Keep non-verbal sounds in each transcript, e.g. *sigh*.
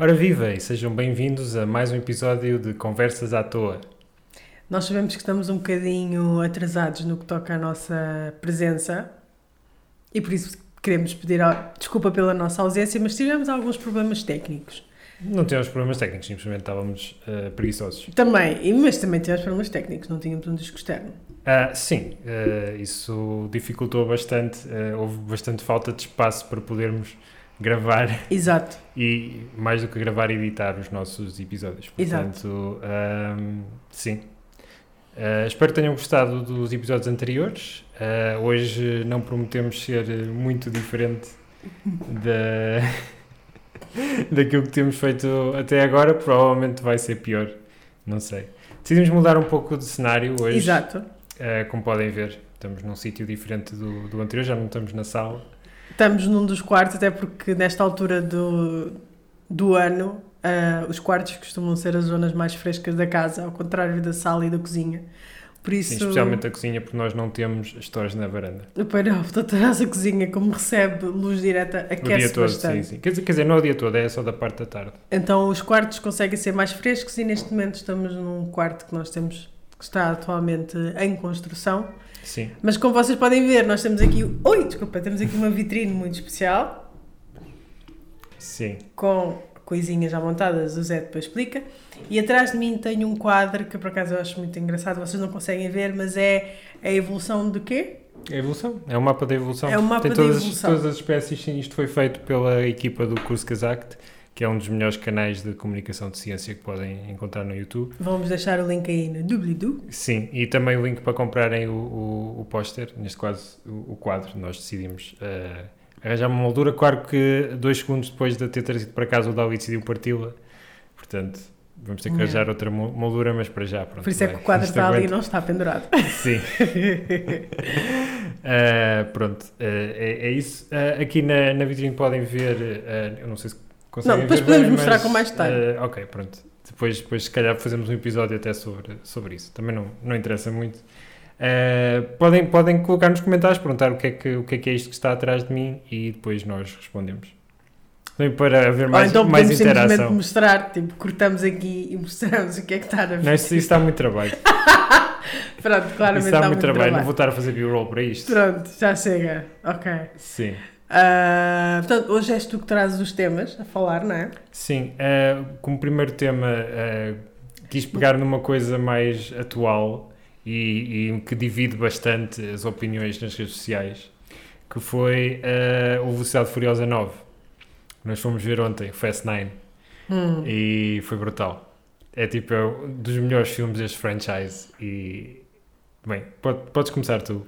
Ora viva e sejam bem-vindos a mais um episódio de Conversas à Toa. Nós sabemos que estamos um bocadinho atrasados no que toca à nossa presença e por isso queremos pedir a- desculpa pela nossa ausência, mas tivemos alguns problemas técnicos. Não tínhamos problemas técnicos, simplesmente estávamos eh, preguiçosos. Também, mas também tivemos problemas técnicos, não tínhamos um disco externo. Ah, sim, eh, isso dificultou bastante, eh, houve bastante falta de espaço para podermos gravar Exato. e, mais do que gravar, editar os nossos episódios. Exato. Portanto, ahm, sim. Ah, espero que tenham gostado dos episódios anteriores. Ah, hoje não prometemos ser muito diferente da, *laughs* daquilo que temos feito até agora. Provavelmente vai ser pior. Não sei. Decidimos mudar um pouco de cenário hoje. Exato. Ah, como podem ver, estamos num sítio diferente do, do anterior. Já não estamos na sala. Estamos num dos quartos, até porque nesta altura do, do ano ah, os quartos costumam ser as zonas mais frescas da casa, ao contrário da sala e da cozinha. Por isso, Sim, especialmente a cozinha, porque nós não temos stores na varanda. o painel da nossa cozinha, como recebe luz direta, O dia aquece todo, bastante. sim, sim. Quer dizer, quer dizer, não é o dia todo, é só da parte da tarde. Então os quartos conseguem ser mais frescos e neste momento estamos num quarto que nós temos que está atualmente em construção. Sim. Mas como vocês podem ver, nós temos aqui, oi, desculpa, temos aqui uma vitrine muito especial Sim. com coisinhas já montadas, o Zé depois explica. E atrás de mim tenho um quadro que por acaso eu acho muito engraçado, vocês não conseguem ver, mas é a evolução de quê? É a evolução. É o mapa da evolução. É o mapa Tem da todas, evolução. todas as espécies. Sim, isto foi feito pela equipa do Curso Kazact, que é um dos melhores canais de comunicação de ciência que podem encontrar no YouTube. Vamos deixar o link aí no doobly-doo. Sim, e também o link para comprarem o, o, o póster, neste caso o, o quadro. Nós decidimos eh, arranjar uma moldura. Claro que dois segundos depois de ter trazido para casa o Dawi decidiu parti-la. Portanto, vamos ter que Yeah. arranjar outra mo- moldura, mas para já. Pronto, Por isso é que o quadro está ali e não está pendurado. Sim. Ah, *laughs* pronto, ah, é, é isso. Ah, aqui na, na vitrine podem ver, eu não sei se Não, depois ver podemos bem, mostrar mas, com mais detalhe. ah, ok, pronto. Depois, depois, se calhar, fazemos um episódio até sobre, sobre isso. Também não, não interessa muito. Ah, podem, podem colocar nos comentários, perguntar o que, é que, o que é que é isto que está atrás de mim e depois nós respondemos. Também para haver Ou mais, então mais simplesmente interação. mostrar, tipo, cortamos aqui e mostramos o que é que está na Não, isso, isso dá muito trabalho. *laughs* Pronto, claramente isso dá muito trabalho. Não vou estar a fazer b-roll para isto. Pronto, já chega. Ok. Sim. Ah, portanto, hoje és tu que trazes os temas a falar, não é? Sim, eh, como primeiro tema eh, quis pegar numa coisa mais atual e, e que divide bastante as opiniões nas redes sociais, que foi eh, o Velocidade Furiosa 9. Nós fomos ver ontem, o Fast 9, Hum. e foi brutal. É tipo é um dos melhores filmes deste franchise e... Bem, pode- podes começar tu.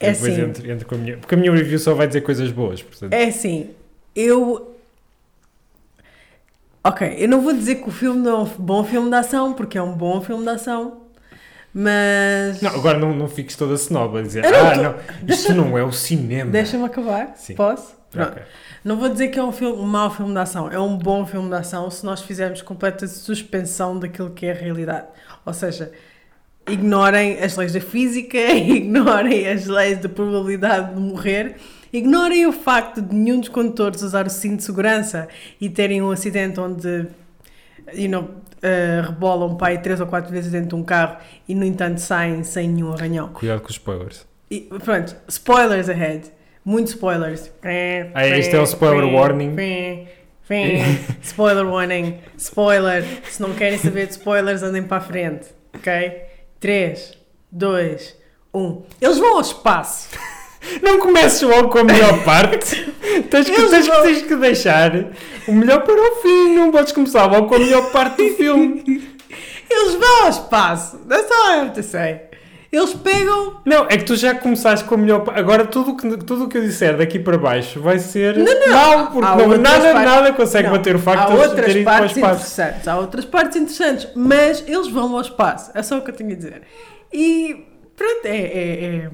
É Depois assim. entro- entro com a minha... Porque a minha review só vai dizer coisas boas, portanto... É assim, eu. Ok, eu não vou dizer que o filme não é um bom filme de ação, porque é um bom filme de ação, mas. Não, agora não, não fiques toda snob a dizer não ah, tô- não, isto não é o cinema. Deixa-me acabar. Sim. Posso? Pronto. Ok. Não vou dizer que é um, filme, um mau filme de ação, é um bom filme de ação se nós fizermos completa suspensão daquilo que é a realidade. Ou seja, ignorem as leis da física, *laughs* ignorem as leis da probabilidade de morrer, ignorem o facto de nenhum dos condutores usar o cinto de segurança e terem um acidente onde you know, eh, rebolam pai três ou quatro vezes dentro de um carro e, no entanto, saem sem nenhum arranhão. Cuidado com os spoilers. E, pronto, spoilers ahead. Muitos spoilers. Ah, este é o spoiler warning. spoiler warning. Spoiler. Se não querem saber de spoilers, andem para a frente. Ok? 3, 2, 1. Eles vão ao espaço. *laughs* Não comeces logo com a melhor parte. *laughs* tens, que, tens, que- vão- tens que deixar o melhor para o fim. Não podes começar logo com a melhor parte do filme. *laughs* Eles vão ao espaço. That's all I have to say. Eles pegam. Não, é que tu já começaste com a melhor. Agora tudo o que, tudo que eu disser daqui para baixo vai ser Não, não. mau, porque Há não, nada, partes- nada consegue Não, bater o facto há de outras terem partes interessantes. Há outras partes interessantes. Mas eles vão ao espaço. É só o que eu tenho a dizer. E pronto, é. é, é...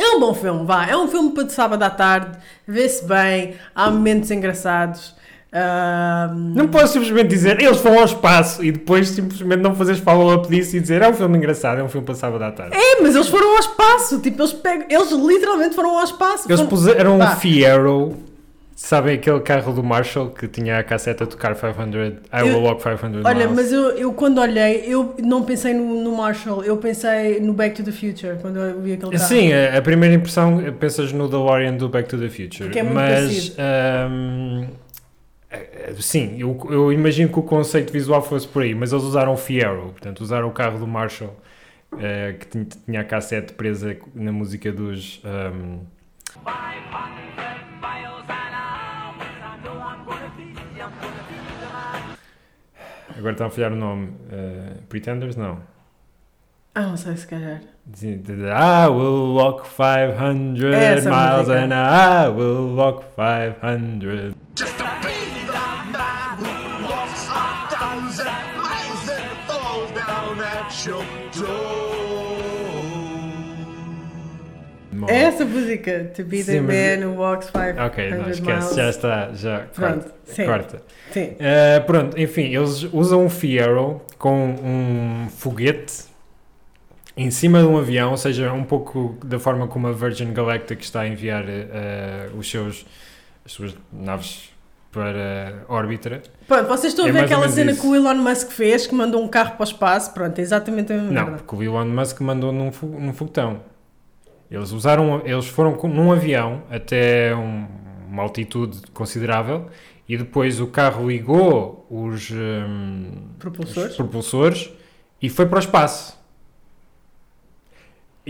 É um bom filme, vá. É um filme para de sábado à tarde, vê-se bem, há momentos engraçados. Ahm, Não podes simplesmente dizer eles vão ao espaço e depois simplesmente não fazeres follow-up disso e dizer é um filme engraçado, é um filme para sábado à tarde. É, mas eles foram ao espaço. Tipo, eles, pegam, eles literalmente foram ao espaço. Eles Foram- puseram um. Fiero Sabem aquele carro do Marshall que tinha a casseta a tocar 500, I Will Eu- Walk 500 Olha, Miles? mas eu, eu quando olhei, eu não pensei no, no Marshall, eu pensei no Back to the Future, quando eu vi aquele carro. Sim, a, a primeira impressão pensas no DeLorean do Back to the Future. Porque é muito mas parecido. eh, sim, eu, eu imagino que o conceito visual fosse por aí, mas eles usaram o Fiero, portanto usaram o carro do Marshall eh, que tinha, a cassete presa na música dos. ahm, agora está a falhar o nome. eh, Pretenders? Não. Ah, não sei se calhar. I will walk 500 Essa miles música. and I will walk 500. Just a miles and falls down at your door. Essa música, To Be the Sim, Man Who Walks 500 Ok, não esquece, Miles. já está, já Pronto, corta. sim. corta. Sim. Eh, pronto, enfim, eles usam um Fiero com um foguete em cima de um avião, ou seja, um pouco da forma como a Virgin Galactic está a enviar eh, os seus, as suas naves para a órbita. Pronto, vocês estão a É ver mais ou aquela cena isso. que o Elon Musk fez, que mandou um carro para o espaço, pronto, é exatamente a mesma Não, merda. porque o Elon Musk mandou num, num foguetão. Eles usaram, eles foram com- num avião até um- uma altitude considerável e depois o carro ligou os, hum, Propulsores? os propulsores e foi para o espaço.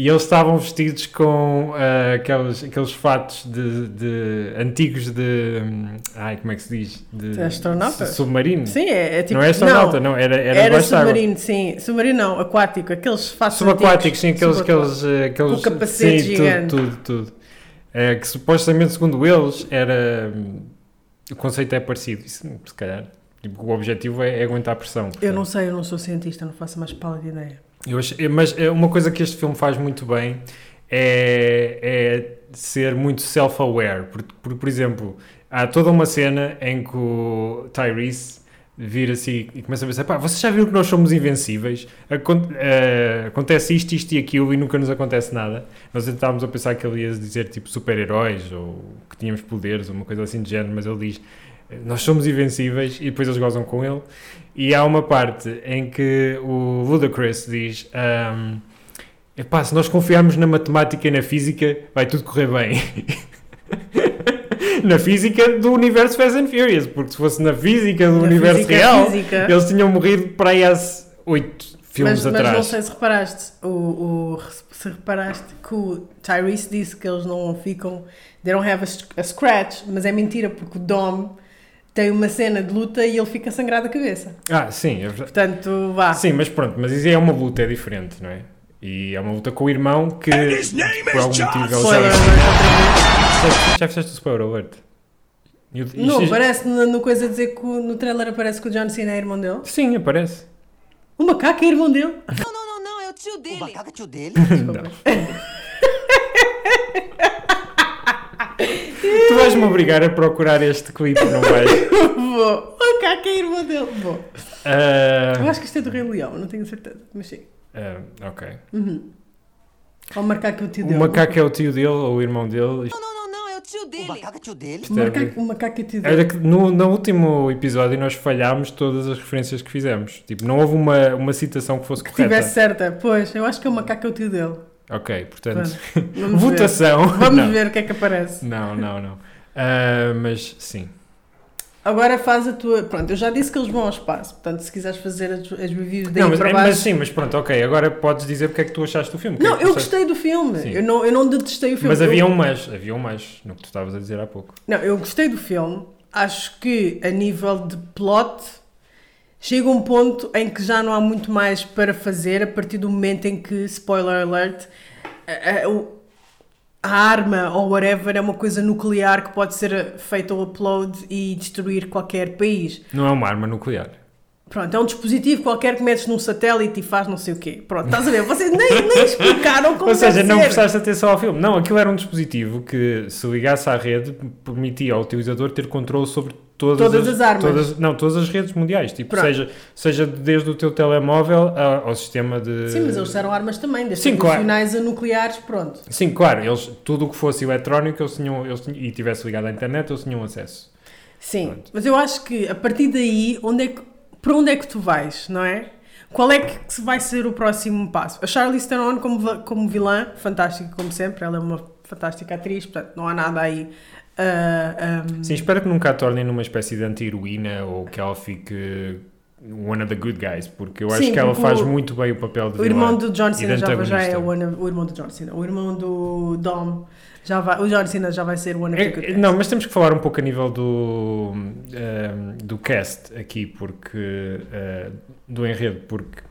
E eles estavam vestidos com ah, aqueles, aqueles fatos de, de- antigos de. hum, ai, como é que se diz? De, De astronauta? submarino. Sim, é, é tipo... não é astronauta, não, era, era, Era d'água. submarino, sim. Submarino não, aquático, aqueles fatos Subaquáticos, sim, aqueles, aqueles, eh, aqueles Com capacete sim, gigante. tudo, tudo, tudo. É, que supostamente, segundo eles, era hum, o conceito é parecido. Isso, se calhar, tipo, o objetivo é, é aguentar a pressão. Eu não sei, eu não sou cientista, não faço mais pálida ideia. Eu achei- mas é, uma coisa que este filme faz muito bem é, é ser muito self-aware. Por, por, por exemplo, há toda uma cena em que o Tyrese vira assim e começa a pensar: pá, vocês já viram que nós somos invencíveis? Acon- eh, acontece isto, isto e aquilo e nunca nos acontece nada. Nós estávamos a pensar que ele ia dizer tipo super-heróis ou que tínhamos poderes ou uma coisa assim de género, mas ele diz. Nós somos invencíveis e depois eles gozam com ele. E há uma parte em que o Ludacris diz: ahm, Epá, se nós confiarmos na matemática e na física, vai tudo correr bem. *laughs* na física do universo Fast and Furious, porque se fosse na física do Na universo física, real, física. eles tinham morrido para aí há oito filmes mas, atrás. mas não sei se reparaste, o, o- se reparaste que o Tyrese disse que eles não ficam, they don't have a, a scratch, mas é mentira porque o Dom tem uma cena de luta e ele fica sangrado a cabeça. Ah, sim, é verdade. Portanto, vá. Sim, mas pronto, mas isso é uma luta, é diferente, não é? E é uma luta com o irmão que, his name por algum is motivo, ele Spoiler já... Já, fizeste o spoiler alert? E o- isto- Não, isto- parece no, no coisa a dizer que o- no trailer aparece que o John Cena é irmão dele. Sim, aparece. O macaco é irmão dele. Não, não, não, não, é o tio O dele. macaco é tio dele? *laughs* *laughs* Tu vais-me obrigar a procurar este clipe, não vais? *laughs* Vou. O macaco é irmão dele. Vou. Eu Ah, acho que isto é do Rei Leão, não tenho certeza. Mas sim. ah, ok. Ou o macaco é o tio O dele. macaco é o tio dele ou o irmão dele. Não, não, não, não, é o tio O dele. macaco é tio dele? O macaco, o macaco é o tio dele. Era que no, no último episódio nós falhámos todas as referências que fizemos. Tipo, não houve uma, uma citação que fosse Que correta. tivesse certa. Pois, eu acho que o macaco é o tio dele. Ok, portanto, *laughs* Vamos votação. Ver. Vamos não. ver o que é que aparece. Não, não, não. Ah, mas sim. Agora faz a tua. Pronto, eu já disse que eles vão ao espaço. Portanto, se quiseres fazer as, as reviews daí Não, mas, para mas baixo. sim, mas pronto, ok. Agora podes dizer porque é que tu achaste do filme. é Não, tu eu gostei do filme. Sim. Eu não, eu não detestei o filme. Mas Eu- havia um mais, havia um mais no que tu estavas a dizer há pouco. Não, eu gostei do filme. Acho que a nível de plot chega um ponto em que já não há muito mais para fazer a partir do momento em que, spoiler alert, a, a- arma ou whatever é uma coisa nuclear que pode ser feita o upload e destruir qualquer país. Não é uma arma nuclear. Pronto, é um dispositivo qualquer que metes num satélite e faz não sei o quê. Pronto, estás a ver? Vocês nem, nem explicaram como *laughs* Ou seja, não prestaste atenção ao filme. Não, aquilo era um dispositivo que, se ligasse à rede, permitia ao utilizador ter controle sobre todas, Todas as armas. todas- não, todas as redes mundiais. Tipo, Pronto. seja, seja desde o teu telemóvel a- ao sistema de. Sim, mas eles usaram armas também, desde Sim, claro. convencionais a nucleares, pronto. Sim, claro, eles, tudo o que fosse eletrónico eles tinham, eles tinham, e tivesse ligado à internet, eles tinham acesso. Sim, Pronto. mas eu acho que a partir daí, onde é que, para onde é que tu vais, não é? Qual é que vai ser o próximo passo? A Charlize Theron como, como vilã, fantástica como sempre, ela é uma fantástica atriz, portanto não há nada aí. Ah, ah, Sim, espero que nunca a tornem numa espécie de anti-heroína ou que ela fique one of the good guys, porque eu acho Sim, que ela porque faz o- muito bem o papel de o irmão do John Cena já, já é one of- o irmão do John Cena, o irmão do Dom já vai, o John Cena já vai ser o one of the good É, guys. não, mas temos que falar um pouco a nível do, ehm, do cast aqui, porque eh, do enredo, porque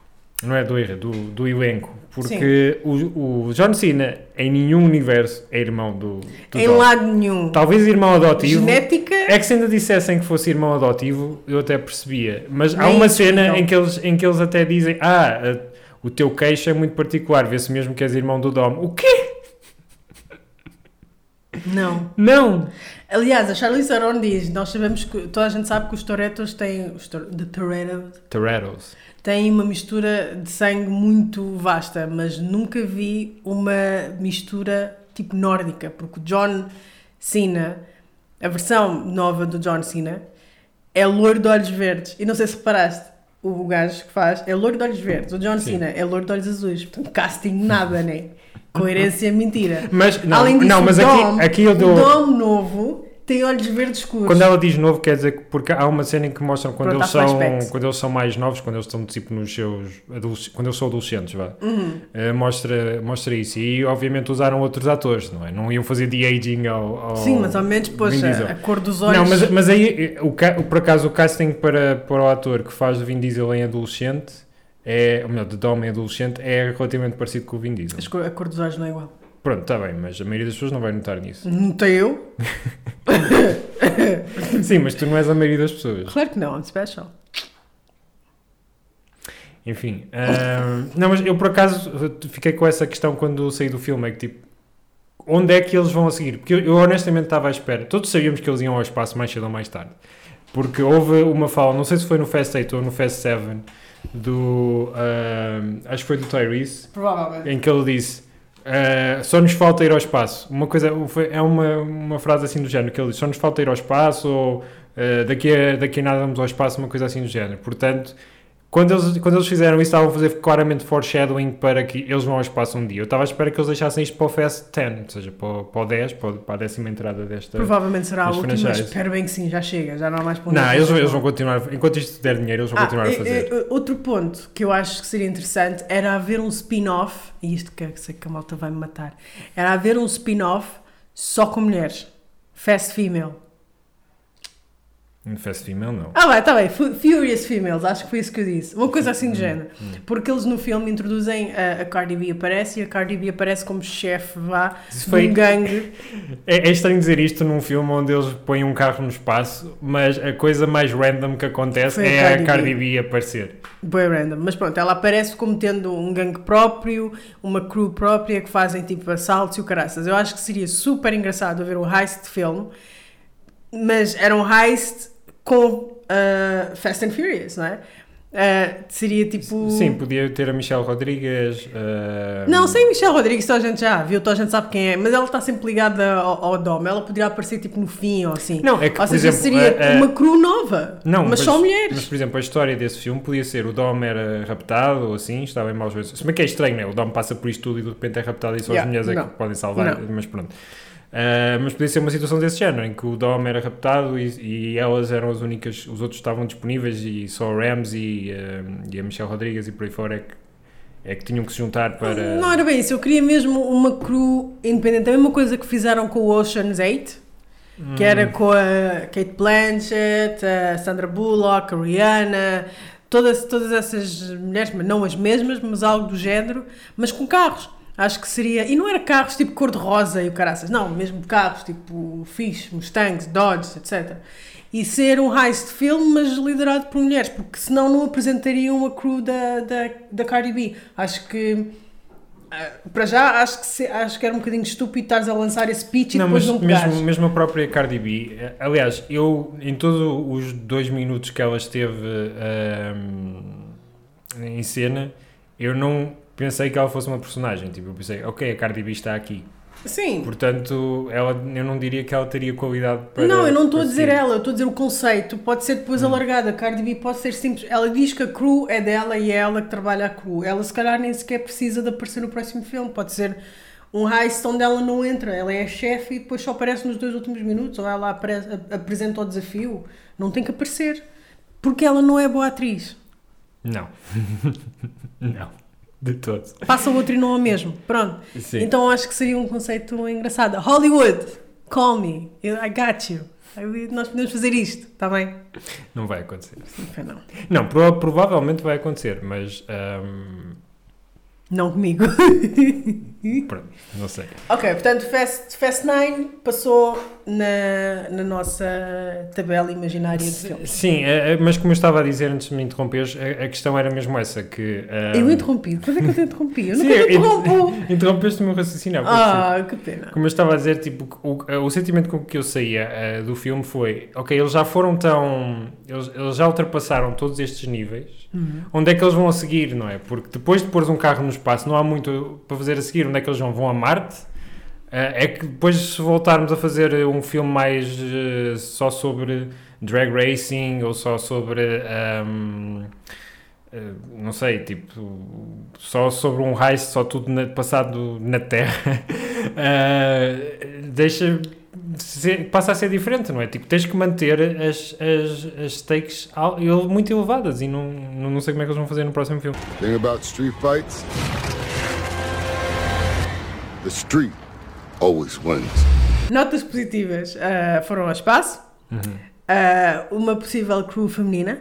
não é do enredo, do, do elenco, porque o, o John Cena em nenhum universo é irmão do, do em Dom. lado nenhum. Talvez irmão adotivo. Genética, É que se ainda dissessem que fosse irmão adotivo, eu até percebia. Mas há Nem uma isso, cena então. em que, eles, em que eles até dizem: Ah, o teu queixo é muito particular, vê-se mesmo que és irmão do Dom. O quê? não. Não! Aliás, a Charlize Theron diz, nós sabemos que, toda a gente sabe que os Torettos têm, os Tor- de Toretto, Torettos. Têm uma mistura de sangue muito vasta, mas nunca vi uma mistura tipo nórdica, porque o John Cena, a versão nova do John Cena, é loiro de olhos verdes. E não sei se reparaste, o gajo que faz é loiro de olhos verdes, o John Sim. Cena é loiro de olhos azuis. Portanto, casting nada, né? Coerência mentira. Mas, não, Além disso, não, mas o Dom, aqui, aqui eu o dou. Dom novo tem olhos verdes escuros. Quando ela diz novo, quer dizer que porque há uma cena em que mostram quando, Pronto, eles são, flashbacks. quando eles são mais novos, quando eles estão tipo nos seus. quando eles são adolescentes, vá. Uhum. Eh, mostra, mostra isso. E obviamente usaram outros atores, não é? Não iam fazer de-aging ao, ao. Sim, mas ao menos, poxa, Diesel. a cor dos olhos. Não, mas, mas aí, o, por acaso, o casting para, para o ator que faz o Vin Diesel em adolescente, é, ou melhor, de Dom em adolescente, é relativamente parecido com o Vin Diesel. A cor dos olhos não é igual. Pronto, está bem, mas a maioria das pessoas não vai notar nisso. Não tem eu? *laughs* Sim, mas tu não és a maioria das pessoas. Claro que não, I'm special. Enfim, não, mas eu por acaso fiquei com essa questão quando saí do filme, é que tipo, onde é que eles vão a seguir? Porque eu, eu honestamente estava à espera, todos sabíamos que eles iam ao espaço mais cedo ou mais tarde, porque houve uma fala, não sei se foi no Fast 8 ou no Fast 7, do, acho que foi do Tyrese, Provavelmente. em que ele disse, ah, só nos falta ir ao espaço, uma coisa, é uma, uma frase assim do género, que ele disse, só nos falta ir ao espaço, ou ah, daqui, a, daqui a nada vamos ao espaço, uma coisa assim do género, portanto... Quando eles, quando eles fizeram isso, estavam a fazer claramente foreshadowing para que eles vão ao espaço um dia. Eu estava à espera que eles deixassem isto para o Fast 10, ou seja, para o, para o 10, para, para a décima entrada desta. Provavelmente será a última, mas espero bem que sim, já chega, já não há mais onde Não, eles, eles vão continuar, enquanto isto der dinheiro, eles vão Ah, continuar a e- fazer. e- outro ponto que eu acho que seria interessante era haver um spin-off, e isto que sei que a malta vai me matar, era haver um spin-off só com mulheres. Fast Female. Fast Female, não. Ah, vai, tá bem. Fu- Furious Females, acho que foi isso que eu disse. Uma coisa assim do género. hum. Porque eles no filme introduzem a, a Cardi B aparece e a Cardi B aparece como chefe, vá, Isso de foi- um gangue. *laughs* É, é estranho dizer isto num filme onde eles põem um carro no espaço, mas a coisa mais random que acontece Foi a é Cardi a B. Cardi B aparecer. Bem random. Mas pronto, ela aparece como tendo um gangue próprio, uma crew própria que fazem tipo assaltos e o caraças. Eu acho que seria super engraçado ver um heist de filme, mas era um heist com ah, Fast and Furious, não é? Ah, seria tipo. Sim, podia ter a Michelle Rodrigues. ah, Não, sem Michelle Rodrigues, toda a gente já viu, toda a gente sabe quem é, mas ela está sempre ligada ao, ao Dom. Ela poderia aparecer tipo no fim ou assim. Não, é que, ou seja, exemplo, seria a- uma crew nova, Não, mas, só mulheres. Mas, por exemplo, a história desse filme podia ser o Dom era raptado ou assim, estava em maus vezes. Se bem que é estranho, né? O Dom passa por isto tudo e de repente é raptado e só Yeah, as mulheres é não. que podem salvar, Não. mas pronto. Ah, mas podia ser uma situação desse género, em que o Dom era raptado e, e elas eram as únicas, os outros estavam disponíveis e só o Rams e, ah, e a Michelle Rodrigues e por aí fora é que, é que tinham que se juntar para. Não era bem isso, eu queria mesmo uma crew independente. A mesma coisa que fizeram com o Ocean's 8, que Hum. era com a Kate Blanchett, a Sandra Bullock, a Rihanna, todas, todas essas mulheres, mas não as mesmas, mas algo do género, mas com carros. Acho que seria. E não era carros tipo cor-de-rosa e o caraças, não, mesmo carros tipo Fish, Mustangs, Dodge, etc. E ser um heist film, mas liderado por mulheres, porque senão não apresentariam a crew da, da, da Cardi B. Acho que Ah, Para já, acho que, se- acho que era um bocadinho estúpido estares a lançar esse pitch e Não, depois mas não pegares. mesmo, mesmo a própria Cardi B, eh, aliás, eu em todos os dois minutos que ela esteve ahm, em cena, eu não pensei que ela fosse uma personagem. Tipo, eu pensei, ok, a Cardi B está aqui. Sim. Portanto, ela, eu não diria que ela teria qualidade para. não, eu não estou a dizer ela, eu estou a dizer o conceito. Pode ser depois Hum. alargada. A Cardi B pode ser simples. Ela diz que a crew é dela e é ela que trabalha a crew. Ela se calhar nem sequer precisa de aparecer no próximo filme. Pode ser um heist onde ela não entra. Ela é a chefe e depois só aparece nos dois últimos minutos. Ou ela aparece- apresenta o desafio. Não tem que aparecer. Porque ela não é boa atriz. Não. *laughs* não. De todo. Passa o outro e não é o mesmo. Pronto. Sim. Então acho que seria um conceito engraçado. Hollywood, call me. I got you. Nós podemos fazer isto, está bem? Não vai acontecer. Não, não. Não, pro- provavelmente vai acontecer, mas. ahm, Não comigo. *laughs* pronto, não sei. ok, portanto, Fast, Fast 9 passou na, na nossa tabela imaginária de filmes. Sim, eh, eh, mas como eu estava a dizer antes de me interromperes, a, a questão era mesmo essa: que. ahm, Eu interrompi. Quando é que eu te interrompi? Eu *laughs* Sim, nunca te in- interrompo. *laughs* Interrompeste o meu raciocínio. Ah, que pena. Como eu estava a dizer, tipo, o, o sentimento com que eu saía eh, do filme foi: ok, eles já foram tão. Eles, eles já ultrapassaram todos estes níveis. Uhum. Onde é que eles vão a seguir, não é? Porque depois de pôres um carro no espaço, não há muito para fazer a seguir. Onde é que eles vão? Vão a Marte? Eh, é que depois, se voltarmos a fazer um filme mais eh, só sobre drag racing ou só sobre. ahm, eh, não sei, tipo, só sobre um heist, só tudo na- passado na Terra, *laughs* eh, deixa. Passa a ser diferente, não é? Tipo, tens que manter as, as, as stakes muito elevadas e não, não, não sei como é que eles vão fazer no próximo filme. Thing about street fights, the street always wins. Notas positivas ah, foram ao espaço. Ah, uma possível crew feminina.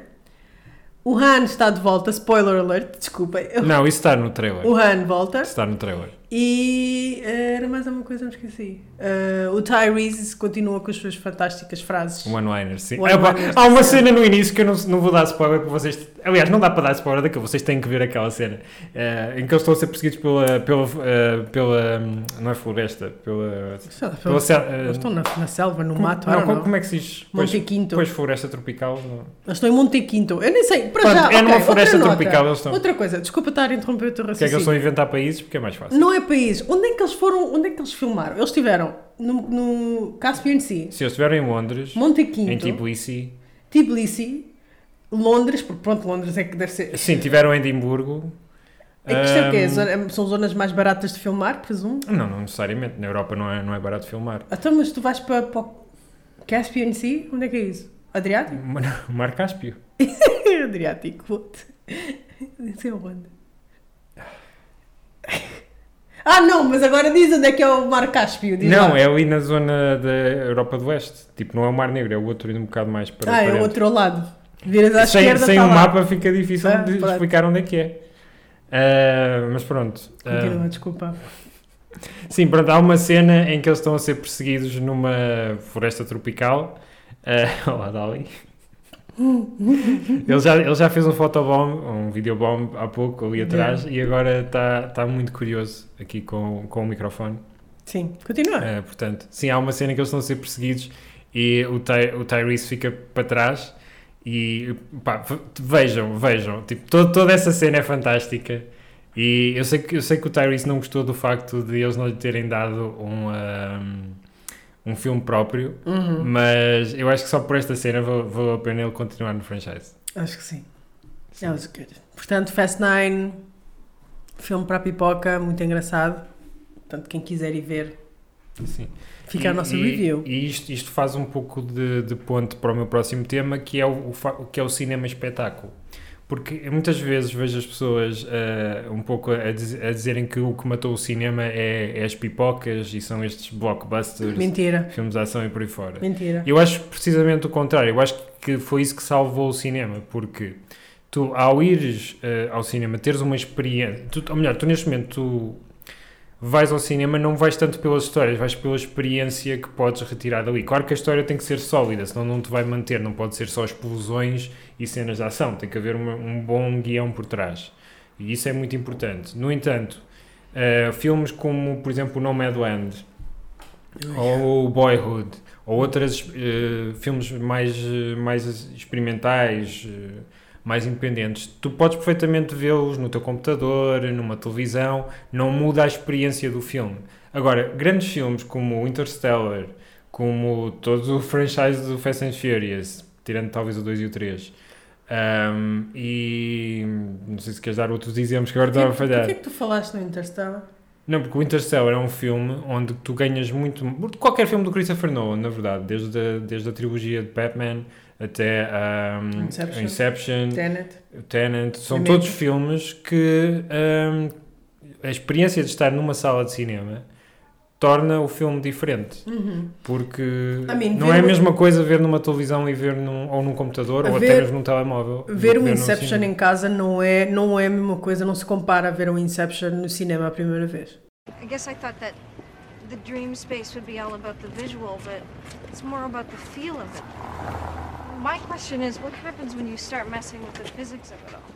O Han está de volta. Spoiler alert, desculpem. Não, isso está no trailer. O Han volta. Está no trailer. E ah, era mais alguma coisa, me esqueci. Ah, o Tyrese continua com as suas fantásticas frases. One-liner, sim. Pá, há uma cena no início que eu não, não vou dar spoiler para vocês. Aliás, não dá para dar spoiler daquilo, vocês têm que ver aquela cena eh, em que eles estão a ser perseguidos pela. pela, eh, pela hum, não é floresta, pela. Sei lá, pela eh, Eles estão na, na selva, no como, mato, não, como, como é que se diz? Monte Quinto. Pois floresta tropical. não- Eles estão em Monte Quinto. Eu nem sei. Para Pronto, já, é ok, numa floresta nota. tropical, eles estão. Outra coisa, desculpa estar a interromper o teu Que é que eles raciocínio. estão a inventar países porque é mais fácil. Não é país. Onde é que eles foram? Onde é que eles filmaram? Eles estiveram no, no Caspian Sea, Se eles estiverem em Londres, Monte Quinto, em Tbilisi, Tbilisi, Londres, porque pronto, Londres é que deve ser. sim, tiveram em Edimburgo. É que isto é o quê? Zona- São zonas mais baratas de filmar, presumo? Não, não necessariamente. Na Europa não é, não é barato filmar. Então, mas tu vais para, para o Caspian Sea? Onde é que é isso? Adriático? O *laughs* Mar Cáspio. *laughs* Adriático, puto. Não sei onde. Ah, não, mas agora diz onde é que é o Mar Cáspio. diz Não, lá. é ali na zona da Europa do Oeste. Tipo, não é o Mar Negro, é o outro indo um bocado mais para, Ah, é o outro lado. Viras à Sem, esquerda, sem tá um lá. mapa fica difícil Ah, de pronto. explicar onde é que é. Ah, mas pronto. Continua, desculpa. sim, pronto, há uma cena em que eles estão a ser perseguidos numa floresta tropical. Ah, *laughs* olá, Dali. *laughs* ele, já, ele já fez um fotobomb, um videobomb há pouco ali atrás e agora está tá muito curioso aqui com, com o microfone. Sim, continua. Uh, portanto, sim, há uma cena que eles estão a ser perseguidos e o, Ty, o Tyrese fica para trás e pá, vejam, vejam, tipo, todo, toda essa cena é fantástica e eu sei, que, eu sei que o Tyrese não gostou do facto de eles não lhe terem dado um, um, um filme próprio, Uhum. mas eu acho que só por esta cena valeu a pena ele continuar no franchise. Acho que sim. That was good. Portanto, Fast Nine, filme para a pipoca, muito engraçado. Portanto, quem quiser ir ver, Sim. fica a E- nossa e, review. E isto, isto faz um pouco de, de ponte para o meu próximo tema, que é o, o que é o cinema espetáculo. Porque muitas vezes vejo as pessoas eh, um pouco a, diz- a dizerem que o que matou o cinema é, é as pipocas e são estes blockbusters, Mentira. filmes de ação e por aí fora. Mentira. Eu acho precisamente o contrário. Eu acho que foi isso que salvou o cinema, porque tu, ao ires eh, ao cinema, teres uma experiência, tu, ou melhor, tu neste momento tu vais ao cinema, não vais tanto pelas histórias, vais pela experiência que podes retirar dali. Claro que a história tem que ser sólida, senão não te vai manter, não pode ser só explosões e cenas de ação, tem que haver uma- um bom guião por trás. E isso é muito importante. No entanto, Uh, filmes como, por exemplo, o Nomadland ou o Boyhood ou outros filmes mais, eh, mais experimentais, eh, mais independentes, tu podes perfeitamente vê-los no teu computador, numa televisão, não muda a experiência do filme. Agora, grandes filmes como o Interstellar, como todo o *laughs* franchise do Fast and Furious, tirando talvez o 2 e o 3, um, e não sei se queres dar outros exemplos que agora estava a falhar. Porquê que tu falaste no Interstellar? Não, porque o Interstellar é um filme onde tu ganhas muito. Qualquer filme do Christopher Nolan, na verdade, desde a, desde a trilogia de Batman até um, Inception. Inception, Tenet. Tenet, são Primeiro. todos filmes que um, a experiência de estar numa sala de cinema torna o filme diferente. Porque I mean, não ver é a mesma coisa ver numa televisão e ver num, ou num computador ou até Ver- mesmo num telemóvel. Ver num Inception em casa não é, não é a mesma coisa, não se compara a ver o Inception no cinema a primeira vez. I guess I thought that the dream space would be all about the visual, but it's more about the feel of it. My question is, what happens when you start messing with the physics of it all?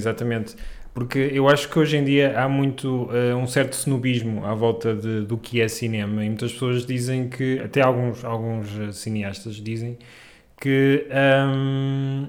Exatamente. Porque eu acho que hoje em dia há muito eh, um certo snobismo à volta de- do que é cinema e muitas pessoas dizem que, até alguns, alguns eh, cineastas dizem que ahm,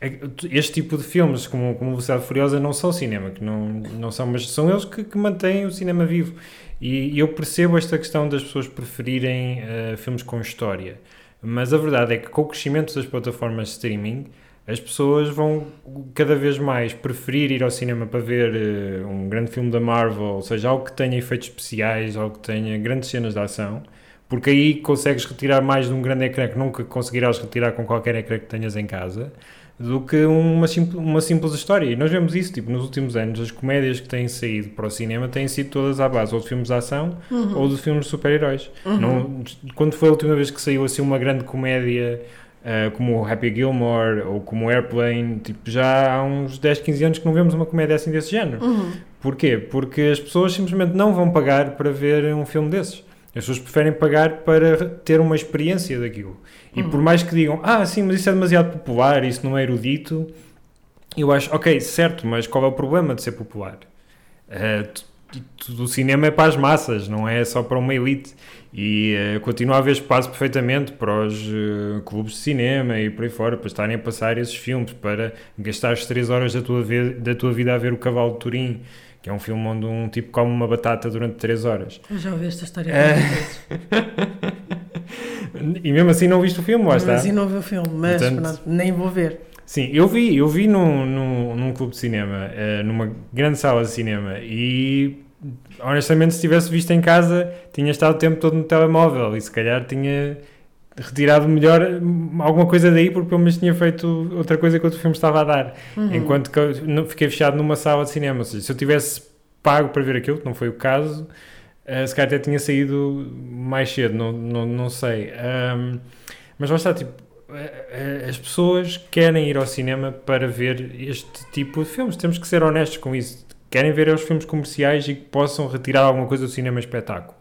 é- este tipo de filmes como, como Velocidade Furiosa não são cinema, que não, não são, mas são eles que, que mantêm o cinema vivo. E, eu percebo esta questão das pessoas preferirem eh, filmes com história, mas a verdade é que com o crescimento das plataformas de streaming as pessoas vão cada vez mais preferir ir ao cinema para ver eh, um grande filme da Marvel, ou seja, algo que tenha efeitos especiais, algo que tenha grandes cenas de ação, porque aí consegues retirar mais de um grande ecrã que nunca conseguirás retirar com qualquer ecrã que tenhas em casa, do que uma, simples uma simples história. E nós vemos isso, tipo, nos últimos anos, as comédias que têm saído para o cinema têm sido todas à base ou de filmes de ação ou de filmes de super-heróis. Não- Quando foi a última vez que saiu assim uma grande comédia Uh, como o Happy Gilmore ou como o Airplane, tipo, já há uns 10, 15 anos que não vemos uma comédia assim desse género. Porquê? Porque as pessoas simplesmente não vão pagar para ver um filme desses. As pessoas preferem pagar para ter uma experiência daquilo. E por mais que digam, ah, sim, mas isso é demasiado popular, isso não é erudito, eu acho, ok, certo, mas qual é o problema de ser popular? Uh, o cinema é para as massas, não é só para uma elite. E eh, continua a haver espaço perfeitamente para os eh, clubes de cinema e por aí fora, para estarem a passar esses filmes, para gastares 3 horas da tua, da tua vida a ver o Cavalo de Turim, que é um filme onde um tipo come uma batata durante 3 horas. Eu já ouvi esta história várias *laughs* vezes. E mesmo assim não viste o filme, lá está. Mas ainda não vi o filme, mas Portanto- pronto, nem vou ver. Sim, eu vi, eu vi num, num, num clube de cinema, eh, numa grande sala de cinema, e honestamente, se tivesse visto em casa, tinha estado o tempo todo no telemóvel e se calhar tinha retirado melhor hum, alguma coisa daí, porque pelo menos tinha feito outra coisa que outro filme estava a dar. Enquanto que eu fiquei fechado numa sala de cinema. Ou seja, se eu tivesse pago para ver aquilo, que não foi o caso, eh, se calhar até tinha saído mais cedo, não, não, não sei. Ahm, mas lá está, tipo, eh, eh, as pessoas querem ir ao cinema para ver este tipo de filmes. Temos que ser honestos com isso. Querem ver os filmes comerciais e que possam retirar alguma coisa do cinema espetáculo.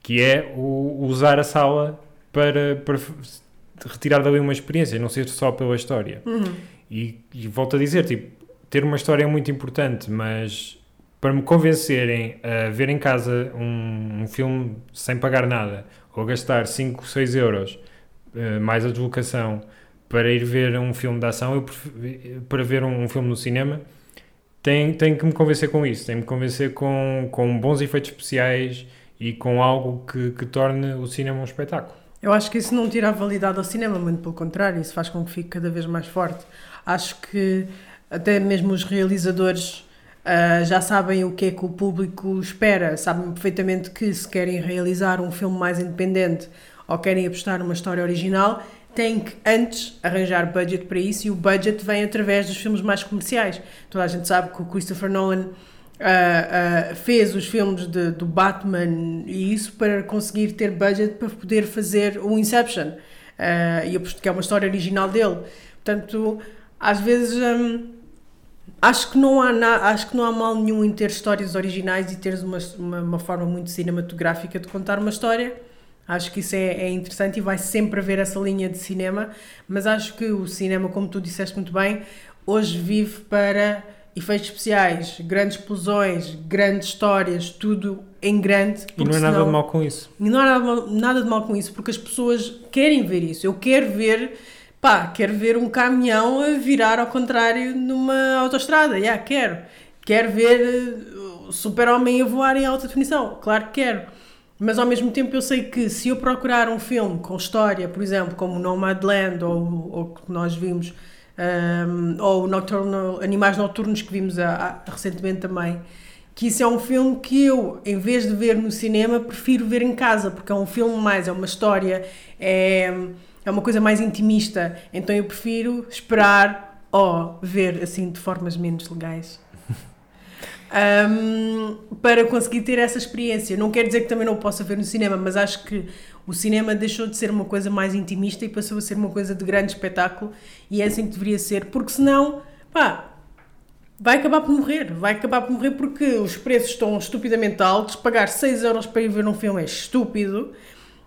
Que é o, usar a sala para, para retirar dali uma experiência, não ser só pela história. E, e volto a dizer, tipo, ter uma história é muito importante, mas para me convencerem a ver em casa um, um filme sem pagar nada, ou gastar 5, 6 euros eh, mais a deslocação para ir ver um filme de ação, eu prefiro- para ver um, um filme no cinema, tem, tem que me convencer com isso, tem que me convencer com, com bons efeitos especiais e com algo que, que torne o cinema um espetáculo. Eu acho que isso não tira a validade ao cinema, muito pelo contrário, isso faz com que fique cada vez mais forte. Acho que até mesmo os realizadores ah, já sabem o que é que o público espera, sabem perfeitamente que se querem realizar um filme mais independente ou querem apostar numa história original, têm que antes arranjar budget para isso e o budget vem através dos filmes mais comerciais. Toda a gente sabe que o Christopher Nolan ah, ah, fez os filmes de- do Batman e isso para conseguir ter budget para poder fazer o Inception, Ah, e que é uma história original dele. Portanto, às vezes. hum, Acho que, não há na- acho que não há mal nenhum em ter histórias originais e teres uma, uma, uma forma muito cinematográfica de contar uma história. Acho que isso é, é interessante e vai sempre haver essa linha de cinema, mas acho que o cinema, como tu disseste muito bem, hoje vive para efeitos especiais, grandes explosões, grandes histórias, tudo em grande. E não é nada senão- de mal com isso. e não há nada, nada de mal com isso, porque as pessoas querem ver isso. Eu quero ver, pá, quero ver um caminhão a virar ao contrário numa autoestrada. Yeah, quero. Quero ver o super-homem a voar em alta definição. Claro que quero. Mas ao mesmo tempo eu sei que se eu procurar um filme com história, por exemplo, como Nomadland ou ou que nós vimos, um, ou Nocturnal, Animais Noturnos que vimos há- há- recentemente também, que isso é um filme que eu, em vez de ver no cinema, prefiro ver em casa, porque é um filme mais, é uma história, é, é uma coisa mais intimista. Então eu prefiro esperar ou ver assim de formas menos legais. Um, para conseguir ter essa experiência. Não quer dizer que também não possa ver no cinema, mas acho que o cinema deixou de ser uma coisa mais intimista e passou a ser uma coisa de grande espetáculo e é assim que deveria ser, porque senão, pá, vai acabar por morrer. Vai acabar por morrer porque os preços estão estupidamente altos. Pagar 6 euros para ir ver um filme é estúpido.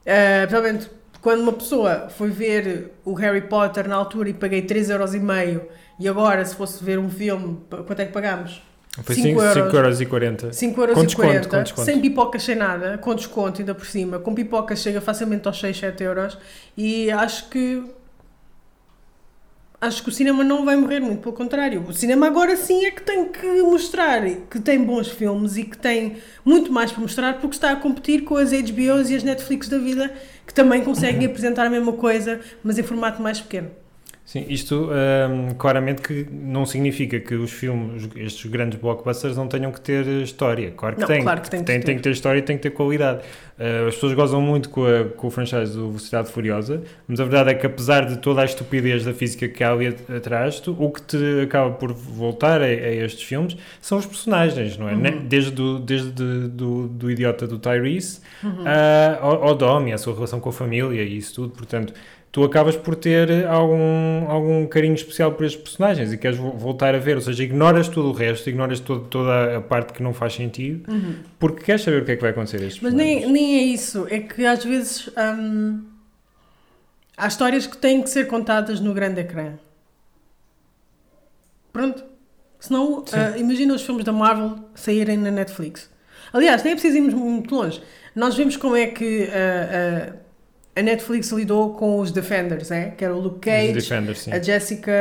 Uh, quando uma pessoa foi ver o Harry Potter na altura e paguei 3 euros e meio e agora se fosse ver um filme, quanto é que pagamos? Foi Cinco 5 euros. euros e 40. 5 euros Com e desconto, 40, com desconto. sem pipocas, sem nada, com desconto ainda por cima. Com pipocas chega facilmente aos 6, 7 euros e acho que acho que o cinema não vai morrer, muito pelo contrário. O cinema agora sim é que tem que mostrar que tem bons filmes e que tem muito mais para mostrar porque está a competir com as HBOs e as Netflix da vida que também conseguem *coughs* apresentar a mesma coisa, mas em formato mais pequeno. Sim, isto hum, claramente que não significa que os filmes, estes grandes blockbusters, não tenham que ter história. Claro que Não, têm. claro que têm que tem, ter. tem que ter história e tem que ter qualidade. Uh, as pessoas gozam muito com, a, com o franchise do Velocidade Furiosa, mas a verdade é que apesar de toda a estupidez da física que há ali at- atrás, tu- o que te acaba por voltar a, a estes filmes são os personagens, não é? Uhum. Desde, do, desde do, do idiota do Tyrese Uhum. ah, ao, ao Dom e a sua relação com a família e isso tudo, portanto tu acabas por ter algum, algum carinho especial por estes personagens e queres vo- voltar a ver, ou seja, ignoras tudo o resto, ignoras todo, toda a parte que não faz sentido, porque queres saber o que é que vai acontecer a estes Uhum. Mas nem, nem é isso, é que às vezes hum, há histórias que têm que ser contadas no grande ecrã. Pronto. Senão, ah, imagina os filmes da Marvel saírem na Netflix. Aliás, nem é preciso irmos muito longe. Nós vemos como é que ah, ah, a Netflix lidou com os Defenders, é? que era o Luke Os Cage, Defenders, sim. a Jessica.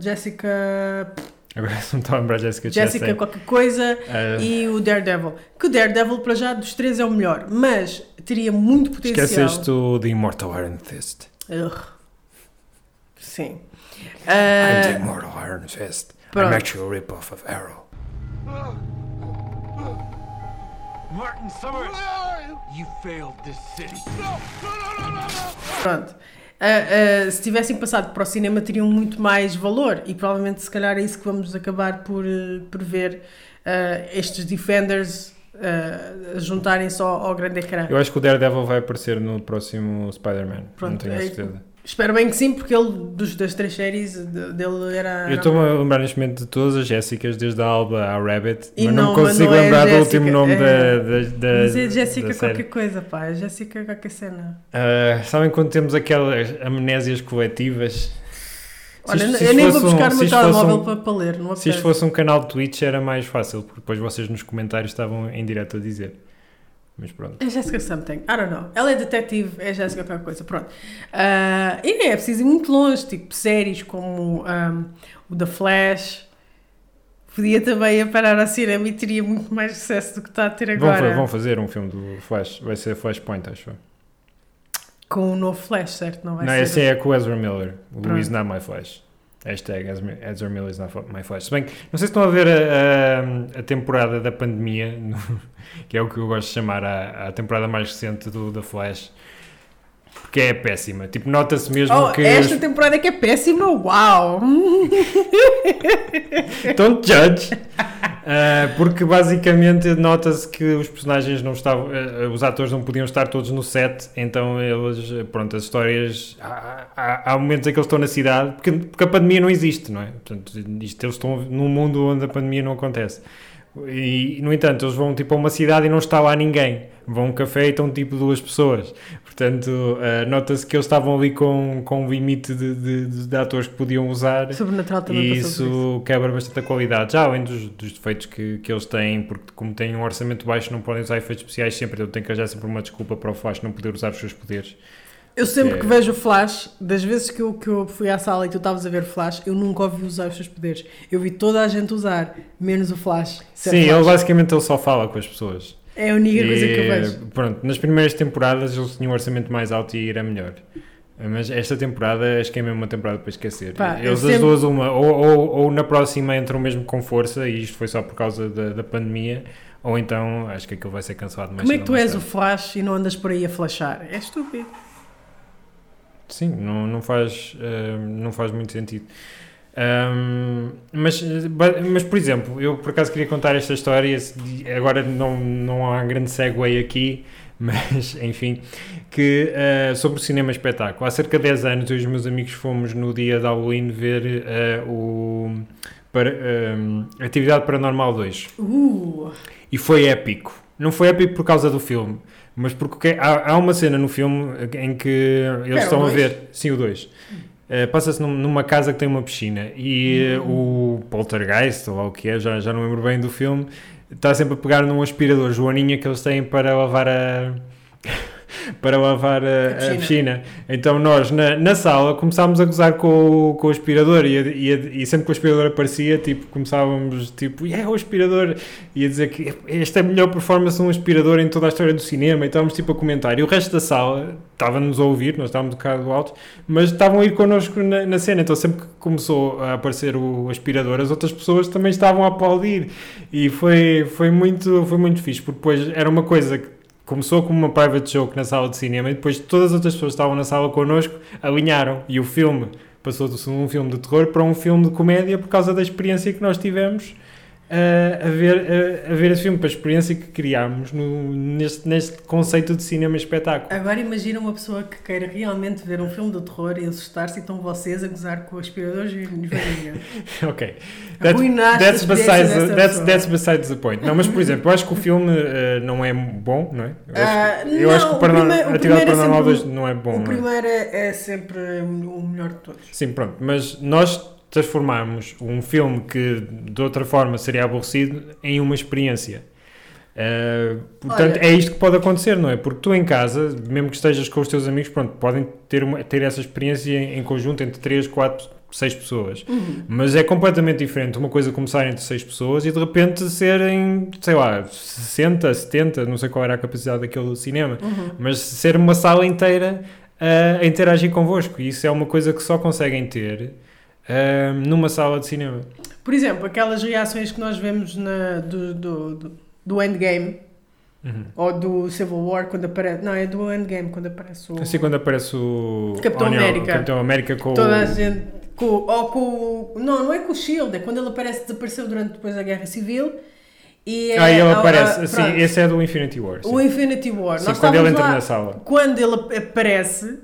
Jessica. Agora não estou a lembrar Jessica Jessica Chastain. qualquer coisa Ah, e o Daredevil. Que o Daredevil, para já, dos três é o melhor, mas teria muito potencial. Esqueceste o The Immortal Iron Fist. Ugh. Sim. I'm the Ah, Immortal Iron Fist. pronto. I'm actually a rip-off of Arrow. Martin Summers, you failed this city. pronto. Ah, ah, se tivessem passado para o cinema, teriam muito mais valor e provavelmente, se calhar, é isso que vamos acabar por, eh, por ver ah, estes Defenders ah, juntarem-se ao, ao grande ecrã. Eu acho que o Daredevil vai aparecer no próximo Spider-Man. Não Pronto, tenho é- certeza. Espero bem que sim, porque ele, dos, das três séries, de- dele era. Eu estou-me a lembrar neste momento de todas as Jéssicas, desde a Alba à Rabbit, E mas não, não- me mas consigo não é lembrar do Jéssica, último nome é- da, da, da, Mas é Jéssica qualquer coisa, pá. É Jéssica qualquer cena. Ah, sabem quando temos aquelas amnésias coletivas? Se Olha, isto- se eu nem vou fosse um- buscar o se meu telemóvel um- para, para ler. Não Se isto fosse um canal de Twitch era mais fácil, porque depois vocês nos comentários estavam em direto a dizer. Mas pronto. É Jéssica Something. I don't know. Ela é detetive, é Jéssica qualquer coisa. Pronto. Ah, e nem é preciso ir muito longe. Tipo, séries como ahm, o The Flash. Podia também a parar ao cinema e teria muito mais sucesso do que está a ter agora. vão fazer um filme do Flash, vai ser Flashpoint, acho eu. Com o novo Flash, certo? Não vai Não, ser. esse é com o Ezra Miller, o Pronto. Luís Not My Flash. Hashtag Miller is not my flash. Se bem que, não sei se estão a ver a, a- a temporada da pandemia, no- *laughs* que é o que eu gosto de chamar a, a temporada mais recente do, da Flash, porque é péssima. Tipo, nota-se mesmo Oh, que. esta temporada é que é péssima, uau! *laughs* Don't judge. Uh, porque basicamente nota-se que os personagens não estavam, uh, os atores não podiam estar todos no set, então eles, pronto, as histórias, há, há, há momentos em que eles estão na cidade, porque, porque a pandemia não existe, não é? Portanto, isto, eles estão num mundo onde a pandemia não acontece. E, no entanto, eles vão tipo a uma cidade e não está lá ninguém. Vão a um café e estão tipo duas pessoas. Portanto, uh, nota-se que eles estavam ali com, com um limite de, de, de atores que podiam usar. Sobrenatural também E isso. isso quebra bastante a qualidade, já além dos, dos defeitos que, que eles têm, porque como têm um orçamento baixo não podem usar efeitos especiais sempre, eu tenho que arranjar sempre uma desculpa para o Flash não poder usar os seus poderes. Eu sempre É. que vejo o Flash, das vezes que eu, que eu fui à sala e tu estavas a ver Flash, eu nunca ouvi usar os seus poderes. Eu vi toda a gente usar, menos o Flash. Sim, Flash. ele basicamente ele só fala com as pessoas. É a única coisa que eu E, vejo. Pronto, nas primeiras temporadas eles tinham um orçamento mais alto e era melhor. Mas esta temporada acho que é mesmo uma temporada para esquecer. Pá, Eles sempre- as duas, uma, ou, ou, ou na próxima entram mesmo com força, e isto foi só por causa da, da pandemia, ou então acho que aquilo vai ser cancelado mais Como é que tu és o. Flash e não andas por aí a flashar? É estúpido. Sim, não, não, faz, eh, não faz muito sentido. Ahm, mas, mas, por exemplo, eu por acaso queria contar esta história, agora não, não há grande segue aqui, *laughs* mas enfim, que eh, sobre o cinema espetáculo. Há cerca de 10 anos eu e os meus amigos fomos no dia de Halloween ver eh, o para, ahm, Atividade Paranormal 2 Uh, e foi épico. Não foi épico por causa do filme, mas porque há, há uma cena no filme em que eles estão a ver. Sim, o 2. Passa-se num- numa casa que tem uma piscina e uh, o poltergeist, ou lá o que é, já, já não lembro bem do filme, está sempre a pegar num aspirador joaninha que eles têm para lavar a. para lavar a, a piscina. Então nós na, na sala começámos a gozar com, o- com o aspirador e, e, e sempre que o aspirador aparecia, tipo, começávamos tipo, é o aspirador, e a dizer que esta é a melhor performance de um aspirador em toda a história do cinema, e estávamos tipo a comentar. E o resto da sala estava-nos a ouvir, nós estávamos um bocado alto, mas estavam a ir connosco na, na cena. Então sempre que começou a aparecer o aspirador, as outras pessoas também estavam a aplaudir. E foi, foi, muito, foi muito fixe, porque depois era uma coisa que começou como uma private joke na sala de cinema e depois todas as outras pessoas que estavam na sala connosco alinharam. E o filme passou de um filme de terror para um filme de comédia por causa da experiência que nós tivemos a, ver, uh, a ver esse filme, para a experiência que criámos no, neste, neste conceito de cinema espetáculo. agora imagina uma pessoa que queira realmente ver um filme de terror e assustar-se e estão vocês a gozar com aspiradores e varinha. *laughs* ok. That, that's, a besides, dessa that's, that's besides the point. Não, mas por exemplo, eu acho que o filme uh, não é bom, não é? Eu acho, Ah, eu acho que não, o primeiro- o Atividade é Paranormal sempre 2 não é bom. o não é? primeiro é, é sempre o melhor de todos. Sim, pronto, mas nós transformamos um filme que de outra forma seria aborrecido em uma experiência. Uh, portanto, Olha- é isto que pode acontecer, não é? Porque tu em casa, mesmo que estejas com os teus amigos, pronto, podem ter, uma, ter essa experiência em, em conjunto entre 3, 4, 6 pessoas. Mas é completamente diferente uma coisa começar entre 6 pessoas e de repente serem, sei lá, 60, 70, não sei qual era a capacidade daquele cinema, mas ser uma sala inteira uh, a interagir convosco. E isso é uma coisa que só conseguem ter uh, numa sala de cinema. Por exemplo, aquelas reações que nós vemos na, do, do, do, do Endgame Uhum. ou do Civil War quando aparece. Não, é do Endgame quando aparece o. Assim quando aparece o Capitão América. Capitão América com Toda a gente. Com, ou com. Não, não é com o Shield, é quando ele aparece, desapareceu durante depois da Guerra Civil. E é, Ah, ele ah, aparece. ah, pronto. esse é do Infinity War. sim. O Infinity War. Sim, Nós quando ele entra lá, na sala. Quando ele ap- aparece,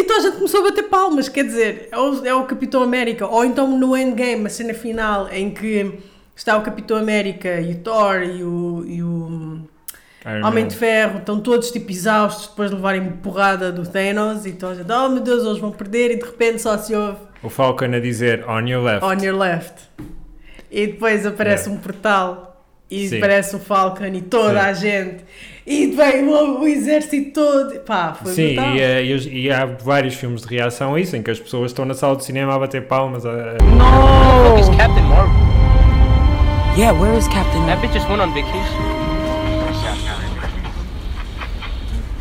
então a gente começou a bater palmas, quer dizer, é o, é o Capitão América. Ou então no Endgame, a cena final em que está o Capitão América e o Thor e o, e o Homem de Ferro, estão todos tipo exaustos depois de levarem porrada do Thanos. E então a gente, oh meu Deus, eles vão perder. E de repente só se ouve O Falcon a dizer on your left. on your left. E depois aparece É. um portal e Sim. aparece o Falcon e toda Sim. a gente. E vem o, o exército todo. Pá, foi Sim, brutal. e, eh, e e há vários filmes de reação a isso, em que as pessoas estão na sala de cinema a bater palmas. A, a- Is Captain Marvel? Yeah, where is Captain? That bitch just went on vacation.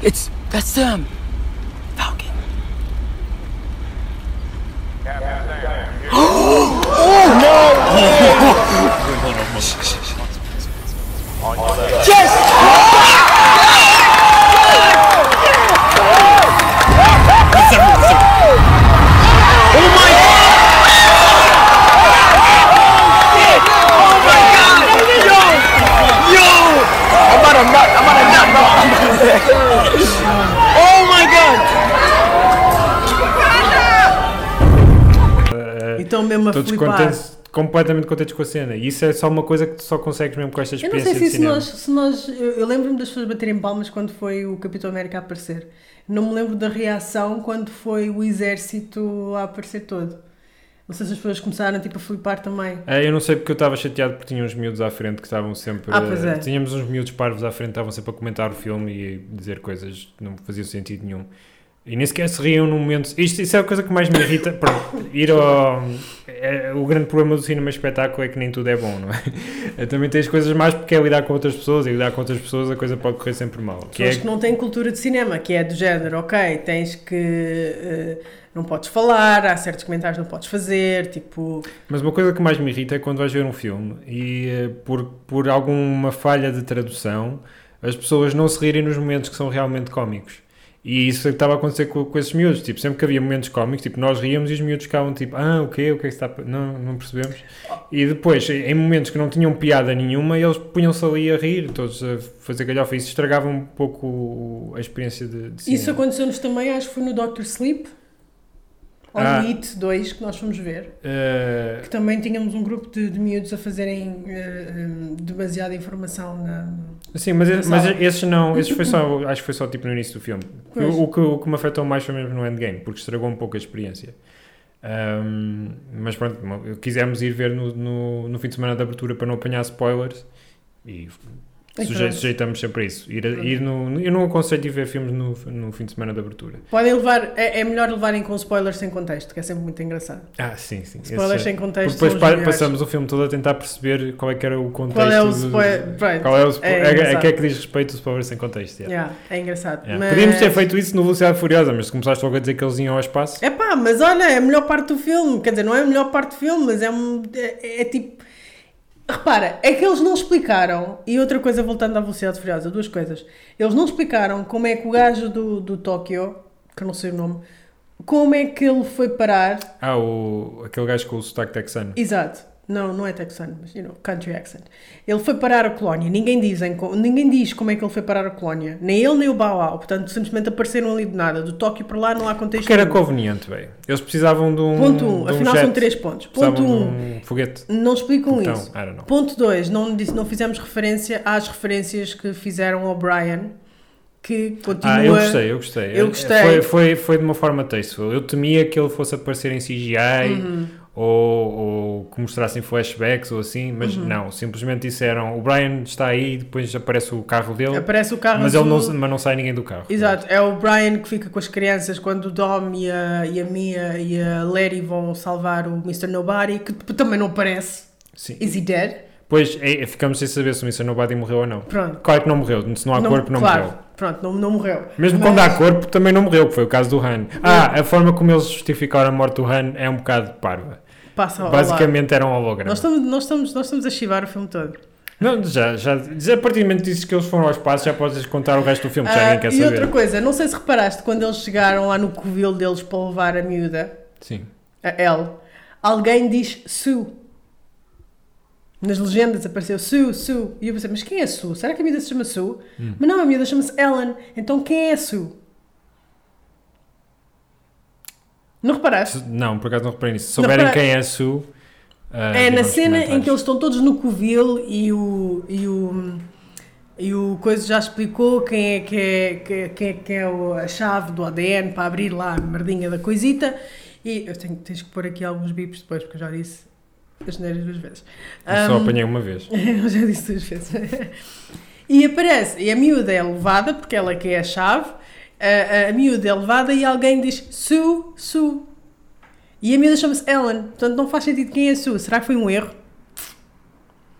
It's that's them. Estão mesmo a todos flipar. completamente contentes com a cena. E isso é só uma coisa que tu só consegues mesmo com esta Eu não experiência sei se, se nós. Se nós eu eu lembro-me das pessoas baterem palmas quando foi o Capitão América a aparecer. Não me lembro da reação quando foi o exército a aparecer todo. Não sei se as pessoas começaram tipo, a flipar também. É, eu não sei porque eu estava chateado porque tinha uns miúdos à frente que estavam sempre. Ah, pois é. Tínhamos uns miúdos parvos à frente que estavam sempre a comentar o filme e dizer coisas que não faziam sentido nenhum. E nem sequer se riam no momento. Isto, isso é a coisa que mais me irrita. Pronto, ir ao. é, o grande problema do cinema espetáculo é que nem tudo é bom, não é? *laughs* Também tens coisas mais porque é lidar com outras pessoas e lidar com outras pessoas a coisa pode correr sempre mal. Que Pessoas é, que não têm cultura de cinema, que é do género, ok, tens que. eh, não podes falar, há certos comentários que não podes fazer, tipo. Mas uma coisa que mais me irrita é quando vais ver um filme e eh, por, por alguma falha de tradução as pessoas não se rirem nos momentos que são realmente cómicos. E isso estava a acontecer com, com esses miúdos. Tipo, sempre que havia momentos cómicos, tipo, nós ríamos e os miúdos ficavam tipo, ah, o quê? O que é que está. a- Não, não percebemos. E depois, em momentos que não tinham piada nenhuma, eles punham-se ali a rir, todos a fazer galhofa. Isso estragava um pouco a experiência de, de. Isso aconteceu-nos também, acho que foi no Doctor Sleep, ou Ah. no It 2, que nós fomos ver. Eh, Que também tínhamos um grupo de, de miúdos a fazerem eh, demasiada informação na. Sim, mas, Na mas esses não, esses foi só, *coughs* acho que foi só tipo no início do filme. O, o que, o que me afetou mais foi mesmo no endgame, porque estragou um pouco a experiência. Ahm, mas pronto, quisemos ir ver no, no, no fim de semana de abertura para não apanhar spoilers E suje- sujeitamos sempre a isso. Ir, ir no, eu não aconselho ir ver filmes no, no fim de semana de abertura. Podem levar, é, é melhor levarem com spoilers sem contexto, que é sempre muito engraçado. Ah, sim, sim. Spoilers é- sem contexto. Porque depois pa- passamos o filme todo a tentar perceber qual é que era o contexto. Qual é o do- spoiler? Right. Qual é o É a, engraçado. que é que diz respeito ao spoiler sem contexto. yeah. Yeah, é engraçado. Yeah. Mas... Podíamos ter feito isso no Velocidade Furiosa, mas se começaste logo a dizer que eles iam ao espaço. É pá, mas olha, é a melhor parte do filme. Quer dizer, não é a melhor parte do filme, mas é, um, é, é tipo. Repara, é que eles não explicaram. E outra coisa, voltando à velocidade furiosa, duas coisas. Eles não explicaram como é que o gajo do, do Tóquio, que eu não sei o nome, como é que ele foi parar. Ah, o, aquele gajo com o sotaque texano. Exato. Não, não é texano, mas, you know, country accent. Ele foi parar a colónia. Ninguém, dizem, ninguém diz como é que ele foi parar a colónia. Nem ele, nem o Bauau. Portanto, simplesmente apareceram ali de nada. Do Tóquio para lá não há contexto Porque era nenhum. conveniente, velho. Eles precisavam de um. Ponto 1. Um, um afinal jet. são 3 pontos. Ponto 1. de Um, um foguete. Não explicam Então, isso. Ponto 2. Não, não fizemos referência às referências que fizeram ao Brian, que continua... Ah, eu gostei, eu gostei. Eu gostei. Foi, foi, foi de uma forma tasteful. Eu temia que ele fosse aparecer em CGI Uhum. Ou, ou que mostrassem flashbacks ou assim, mas Uhum. não. Simplesmente disseram: o Brian está aí, depois aparece o carro dele, Aparece o carro mas, ele não, mas não sai ninguém do carro. Exato, é o Brian que fica com as crianças quando o Dom e a, e a Mia e a Larry vão salvar o Mr. Nobody, que também não aparece. Sim. Is he dead? Pois é, ficamos sem saber se o Mr. Nobody morreu ou não. Pronto. Claro que não morreu, se não há corpo, não claro, morreu. Pronto, não, não morreu. Mesmo Mas- quando há corpo, também não morreu, que foi o caso do Han. Ah, a forma como eles justificaram a morte do Han é um bocado parva. Passa ao lado. Basicamente era um holograma. Nós estamos, nós, estamos, nós estamos a chivar o filme todo. Não, já, já, já a partir do momento que dizes que eles foram ao espaço, já podes contar o resto do filme, que já Ah, ninguém quer e saber. outra coisa, não sei se reparaste quando eles chegaram lá no covil deles para levar a miúda, Sim. a Elle, alguém diz Sue. Nas legendas apareceu Sue, Sue. E eu pensei, mas quem é Sue? Será que a miúda se chama Sue? Hum. Mas não, a miúda chama-se Ellen. Então quem é Sue? Não reparaste? Não, por acaso não reparei nisso. Se souberem repara- quem é a Sue. ah, É na cena em que eles estão todos no covil e o. E o e o Coisa já explicou quem é que é, que é- quem é, que é o- a chave do ADN para abrir lá a merdinha da coisita. E eu tenho, tens que pôr aqui alguns bips depois, porque eu já disse as neiras duas vezes. Eu só Ahm, apanhei uma vez. *laughs* eu já disse duas vezes. *laughs* e aparece, e a miúda é levada, porque ela que é a chave, a, a, miúda é levada e alguém diz Sue, Sue. E a miúda chama-se Ellen, portanto não faz sentido quem é Sue. Será que foi um erro?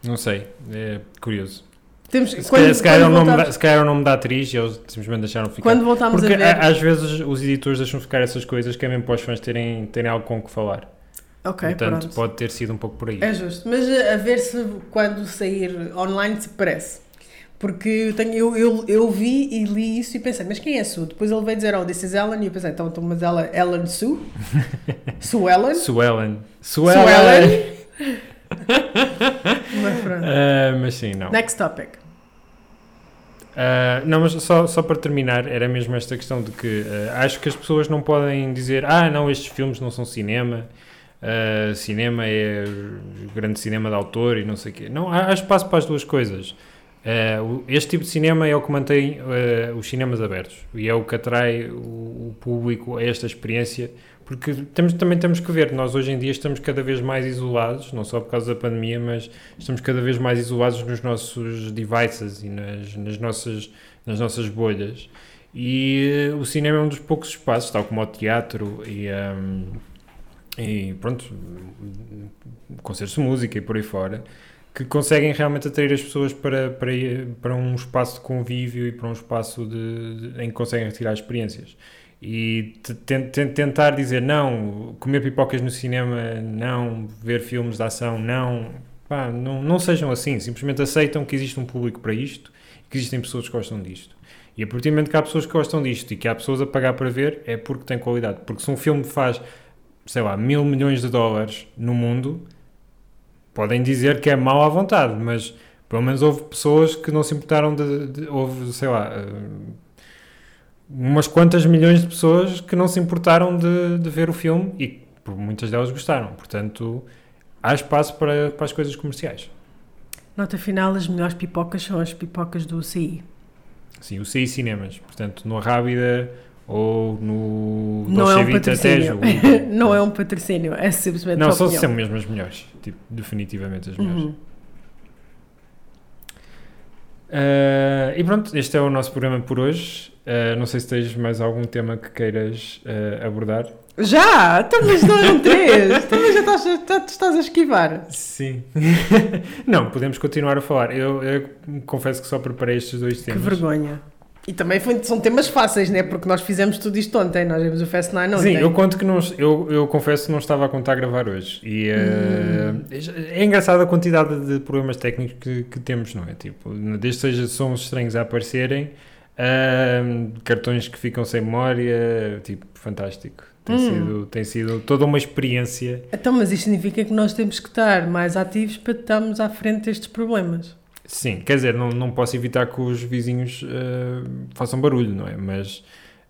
Não sei. É curioso. Temos, Se, quando, calhar, se, calhar é nome da, se calhar é o nome da atriz eles simplesmente deixaram ficar. Quando Porque a ver. a- às vezes os editores deixam ficar essas coisas que é mesmo para os fãs terem, terem algo com o que falar. ok, Portanto, pronto. pode ter sido um pouco por aí. É justo. Mas a, a ver se quando sair online se parece. Porque eu, tenho, eu, eu, eu vi e li isso e pensei, mas quem é Sue? Depois ele veio dizer, oh, this is Ellen. E eu pensei, então, então mas ela Ellen Sue? *laughs* Sue Ellen? Sue Suellen. Ellen? *laughs* mas pronto. Ah, mas sim, não. Next topic. Ah, não, mas só, só para terminar, era mesmo esta questão de que ah, acho que as pessoas não podem dizer ah, não, estes filmes não são cinema, uh, cinema é grande cinema de autor e não sei o quê. Não, há, há espaço para as duas coisas. Uh, este tipo de cinema é o que mantém uh, os cinemas abertos e é o que atrai o, o público a esta experiência, porque temos, também temos que ver, nós hoje em dia estamos cada vez mais isolados, não só por causa da pandemia, mas estamos cada vez mais isolados nos nossos devices e nas, nas, nossas, nas nossas bolhas. E uh, o cinema é um dos poucos espaços, tal como o teatro e, um, e pronto, concertos de música e por aí fora, que conseguem realmente atrair as pessoas para, para, para um espaço de convívio e para um espaço de, de- em que conseguem retirar experiências. E te- ten- ten- tentar dizer não, comer pipocas no cinema, não, ver filmes de ação, não, pá, não, não sejam assim, simplesmente aceitam que existe um público para isto que existem pessoas que gostam disto. E a partir do momento que há pessoas que gostam disto e que há pessoas a pagar para ver, é porque tem qualidade. Porque se um filme faz, sei lá, mil milhões de dólares no mundo, podem dizer que é mau à vontade, mas pelo menos houve pessoas que não se importaram de. de- houve, sei lá, eh, umas quantas milhões de pessoas que não se importaram de, de ver o filme e por muitas delas gostaram. Portanto, há espaço para, para as coisas comerciais. Nota final, as melhores pipocas são as pipocas do CI. Sim, o CI Cinemas. Portanto, no Rábida ou no Não é um Vita patrocínio. Tejo. *laughs* não é um patrocínio, é simplesmente Não, são opinião. são mesmo as melhores. Tipo, definitivamente as melhores. Uhum. Uh, e pronto, este é o nosso programa por hoje. Uh, não sei se tens mais algum tema que queiras uh, abordar. Já! Não eram três! *laughs* Também já estás, já estás a esquivar. Sim. *laughs* não, podemos continuar a falar. Eu, eu confesso que só preparei estes dois Que temas. vergonha. E também foi- são temas fáceis, né? Porque nós fizemos tudo isto ontem. Nós vimos o Fast Nine ontem. Sim, eu conto que não, eu, eu confesso que não estava a contar a gravar hoje. E uh, é engraçado a quantidade de problemas técnicos que, que temos, não é? Tipo, desde seja sons estranhos a aparecerem, uh, cartões que ficam sem memória, tipo, fantástico. Tem, sido, tem sido toda uma experiência. Então, mas isto significa que nós temos que estar mais ativos para estarmos à frente destes problemas. Sim, quer dizer, não, não posso evitar que os vizinhos uh, façam barulho, não é? Mas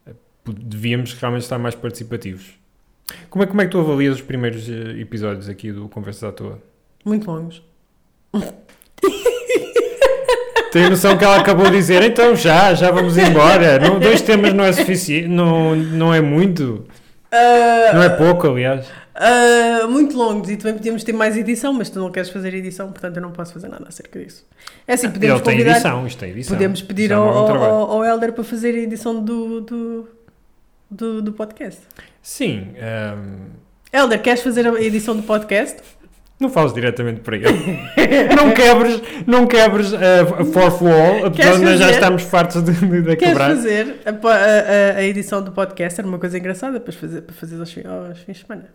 uh, devíamos realmente estar mais participativos. Como é, como é que tu avalias os primeiros uh, episódios aqui do Conversas à Toa? Muito longos. Tem noção que ela acabou de dizer, então já, já vamos embora. Não, dois temas não é suficiente, não, não é muito. Não é pouco, aliás. Ah, muito longos e também podíamos ter mais edição, mas tu não queres fazer edição, portanto eu não posso fazer nada acerca disso. É assim, podemos Ele tem convidar, edição, isto tem edição. podemos pedir é ao, um ao, ao, Helder para fazer a edição do, do, do, do podcast. Sim, ahm, Helder, queres fazer a edição do podcast? não fales diretamente para ele. *laughs* não quebres, não quebres a, a fourth wall, apesar de nós já estamos fartos de, de, de Queres quebrar. fazer a, a- a- edição do podcast? Era uma coisa engraçada para fazer, para fazer aos, aos fins de semana.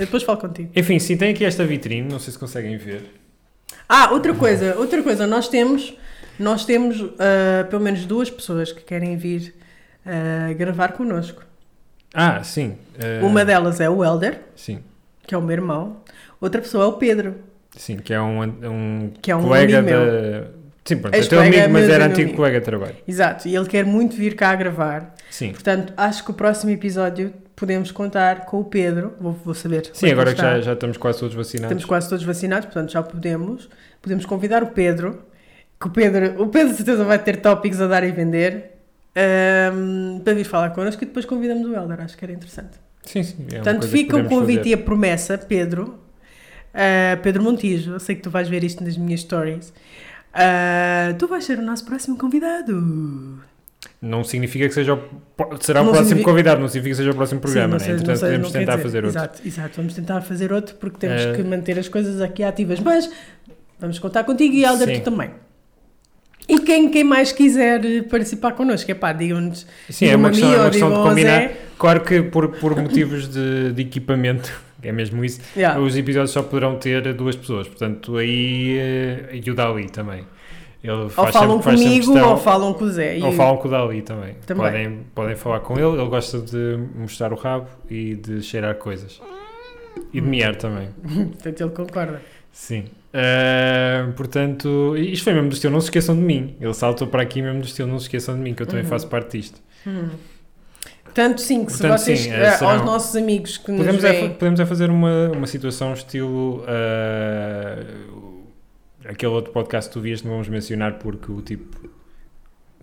Eu depois falo contigo. Enfim, sim, tem aqui esta vitrine, não sei se conseguem ver. Ah, outra coisa, outra coisa, nós temos, nós temos ah, pelo menos duas pessoas que querem vir ah, gravar connosco. Ah, sim. ah, Uma delas é o Helder, Sim, que é o meu irmão. Outra pessoa é o Pedro. sim, que é um, um Que é um colega amigo da... Sim, pronto, é teu Ex-colega amigo, mas era antigo amigo. colega de trabalho. Exato, e ele quer muito vir cá gravar. Sim. Portanto, acho que o próximo episódio podemos contar com o Pedro. Vou, vou saber. Sim, é que agora que já, já estamos quase todos vacinados. Estamos quase todos vacinados, portanto já podemos. Podemos convidar o Pedro, que o Pedro, o Pedro de certeza vai ter tópicos a dar e vender, ahm, para vir falar connosco e depois convidamos o Helder, acho que era interessante. Sim, sim. é portanto, fica o convite fazer. e a promessa, Pedro, ah, Pedro Montijo, eu sei que tu vais ver isto nas minhas stories, Ah, tu vais ser o nosso próximo convidado. Não significa que seja o, será o Não próximo significa- convidado, não significa que seja o próximo programa, Sim, né? sei- Entretanto, podemos tentar dizer. fazer outro. Exato, vamos tentar fazer outro porque temos Eh, que manter as coisas aqui ativas. Mas vamos contar contigo e Helder, Sim. tu também. E quem, quem mais quiser participar connosco, é pá, digam-nos. Sim, é uma questão, mim é uma questão de combinar. Zé. Claro que por, por *laughs* motivos de, de equipamento, *laughs* é mesmo isso, Yeah. os episódios só poderão ter duas pessoas. Portanto, aí eh, e o Dali também. Ele Ou falam sempre, comigo questão- ou falam com o Zé. Ou falam com o Dali também. Também. Podem, podem falar com ele, ele gosta de mostrar o rabo e de cheirar coisas. E de miar também. *laughs* Portanto, ele concorda. Sim. Ah, portanto, isto foi mesmo do estilo, não se esqueçam de mim. Ele saltou para aqui mesmo do estilo, não se esqueçam de mim, que eu também Uhum. faço parte disto. Portanto, sim, que se Portanto, vocês, sim, eh, serão- aos nossos amigos que nos Podemos é, fa- veem, podemos é fazer uma, uma situação estilo ah, aquele outro podcast que tu vias, não vamos mencionar porque o tipo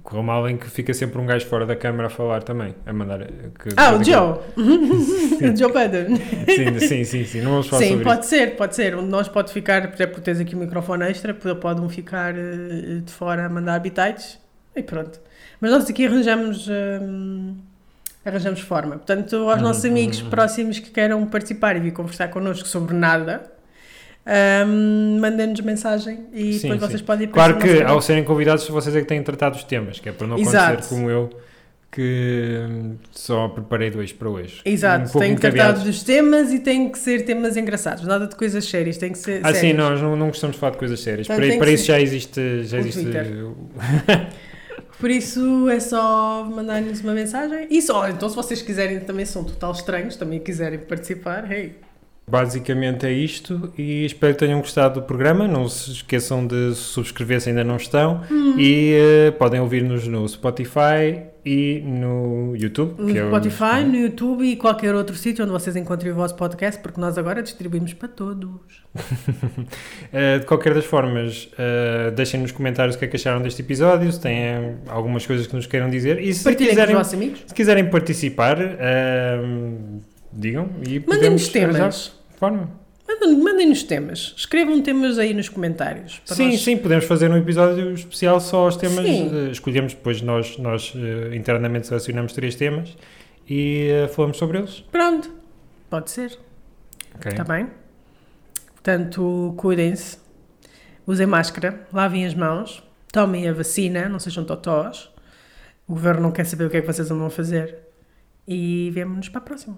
correu mal em que fica sempre um gajo fora da câmara a falar também, a mandar. que- Ah, o Joe! *laughs* o Joe Biden. Sim, sim, sim, sim, não vamos falar Sim, pode ser, pode ser. Um de nós pode ficar, por exemplo, tens aqui o microfone extra, pode um ficar eh, de fora a mandar habitats e pronto. Mas nós aqui arranjamos, hum, arranjamos forma. Portanto, aos nossos Uhum, amigos uhum. próximos que queiram participar e vir conversar connosco sobre nada, mandem-nos mensagem e Sim, depois sim. vocês podem ir Claro que ao serem convidados, vocês é que têm tratado os temas, que é para não Exato. acontecer como eu, que hum, só preparei dois para hoje. Exato, Um têm que tratar dos temas e têm que ser temas engraçados, nada de coisas sérias, tem que ser Ah, sim, nós não, não gostamos de falar de coisas sérias. Portanto, Para, tem para isso ser- já existe. Já o existe. *laughs* Por isso é só mandar-nos uma mensagem. E só, então se vocês quiserem, também são total estranhos, também quiserem participar, hey. Basicamente é isto e espero que tenham gostado do programa. Não se esqueçam de subscrever se ainda não estão Hum. e eh, podem ouvir-nos no Spotify e no YouTube. No é o- Spotify, no YouTube e qualquer outro sítio onde vocês encontrem o vosso podcast, porque nós agora distribuímos para todos. *laughs* Eh, de qualquer das formas, eh, deixem nos comentários o que é que acharam deste episódio, se têm algumas coisas que nos queiram dizer e se Partilhem quiserem, se quiserem participar, digam e Mandem-nos podemos temas. Forma. Mandem- Mandem-nos temas. Escrevam temas aí nos comentários. Sim, nós- sim, podemos fazer um episódio especial só aos temas. Sim. eh, escolhemos depois, nós, nós eh, internamente selecionamos três temas e eh, falamos sobre eles. Pronto, pode ser. Ok? Está bem? Portanto, cuidem-se, usem máscara, lavem as mãos, tomem a vacina, não sejam totós. O governo não quer saber o que é que vocês andam a fazer. E vemo-nos para a próxima.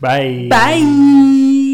拜。